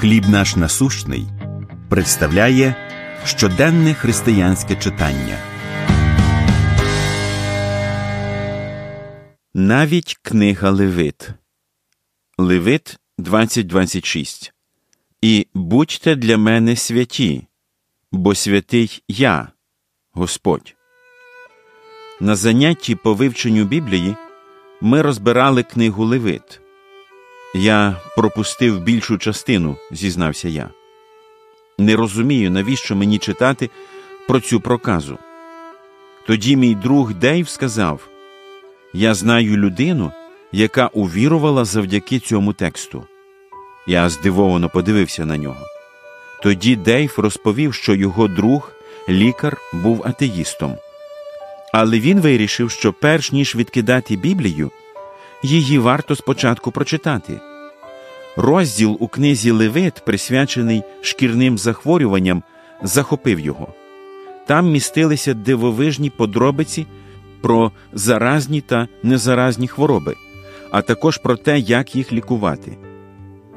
Хліб наш насущний представляє щоденне християнське читання. Навіть книга Левит. Левит 2026. І будьте для мене святі, бо святий я, Господь. На занятті по вивченню Біблії ми розбирали книгу Левит. Я пропустив більшу частину, зізнався я. Не розумію, навіщо мені читати про цю проказу. Тоді мій друг Дейв сказав: Я знаю людину, яка увірувала завдяки цьому тексту. Я здивовано подивився на нього. Тоді Дейв розповів, що його друг, лікар, був атеїстом. Але він вирішив, що перш ніж відкидати Біблію, її варто спочатку прочитати. Розділ у книзі Левит, присвячений шкірним захворюванням, захопив його. Там містилися дивовижні подробиці про заразні та незаразні хвороби, а також про те, як їх лікувати.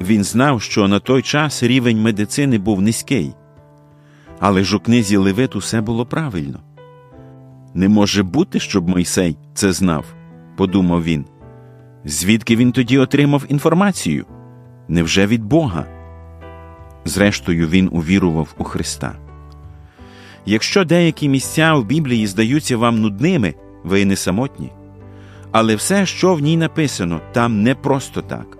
Він знав, що на той час рівень медицини був низький. Але ж у книзі Левит усе було правильно. Не може бути, щоб Мойсей це знав, подумав він. Звідки він тоді отримав інформацію? Невже від Бога? Зрештою, він увірував у Христа. Якщо деякі місця в Біблії здаються вам нудними, ви не самотні. Але все, що в ній написано, там не просто так.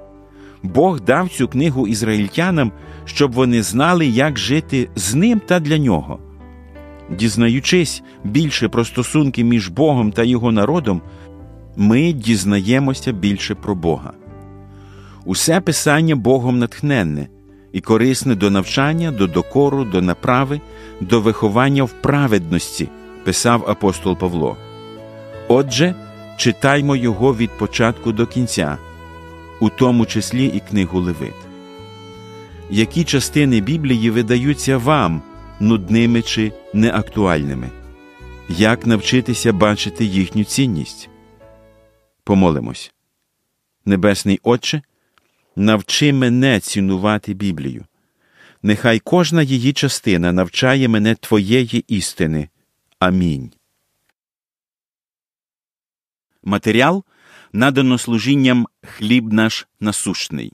Бог дав цю книгу ізраїльтянам, щоб вони знали, як жити з ним та для нього. Дізнаючись більше про стосунки між Богом та його народом, ми дізнаємося більше про Бога. Усе писання Богом натхненне і корисне до навчання, до докору, до направи, до виховання в праведності, писав апостол Павло. Отже, читаймо його від початку до кінця, у тому числі і книгу Левит. Які частини Біблії видаються вам нудними чи неактуальними? Як навчитися бачити їхню цінність? Помолимось. Небесний Отче, навчи мене цінувати Біблію. Нехай кожна її частина навчає мене Твоєї істини. Амінь. Матеріал надано служінням хліб наш насущний.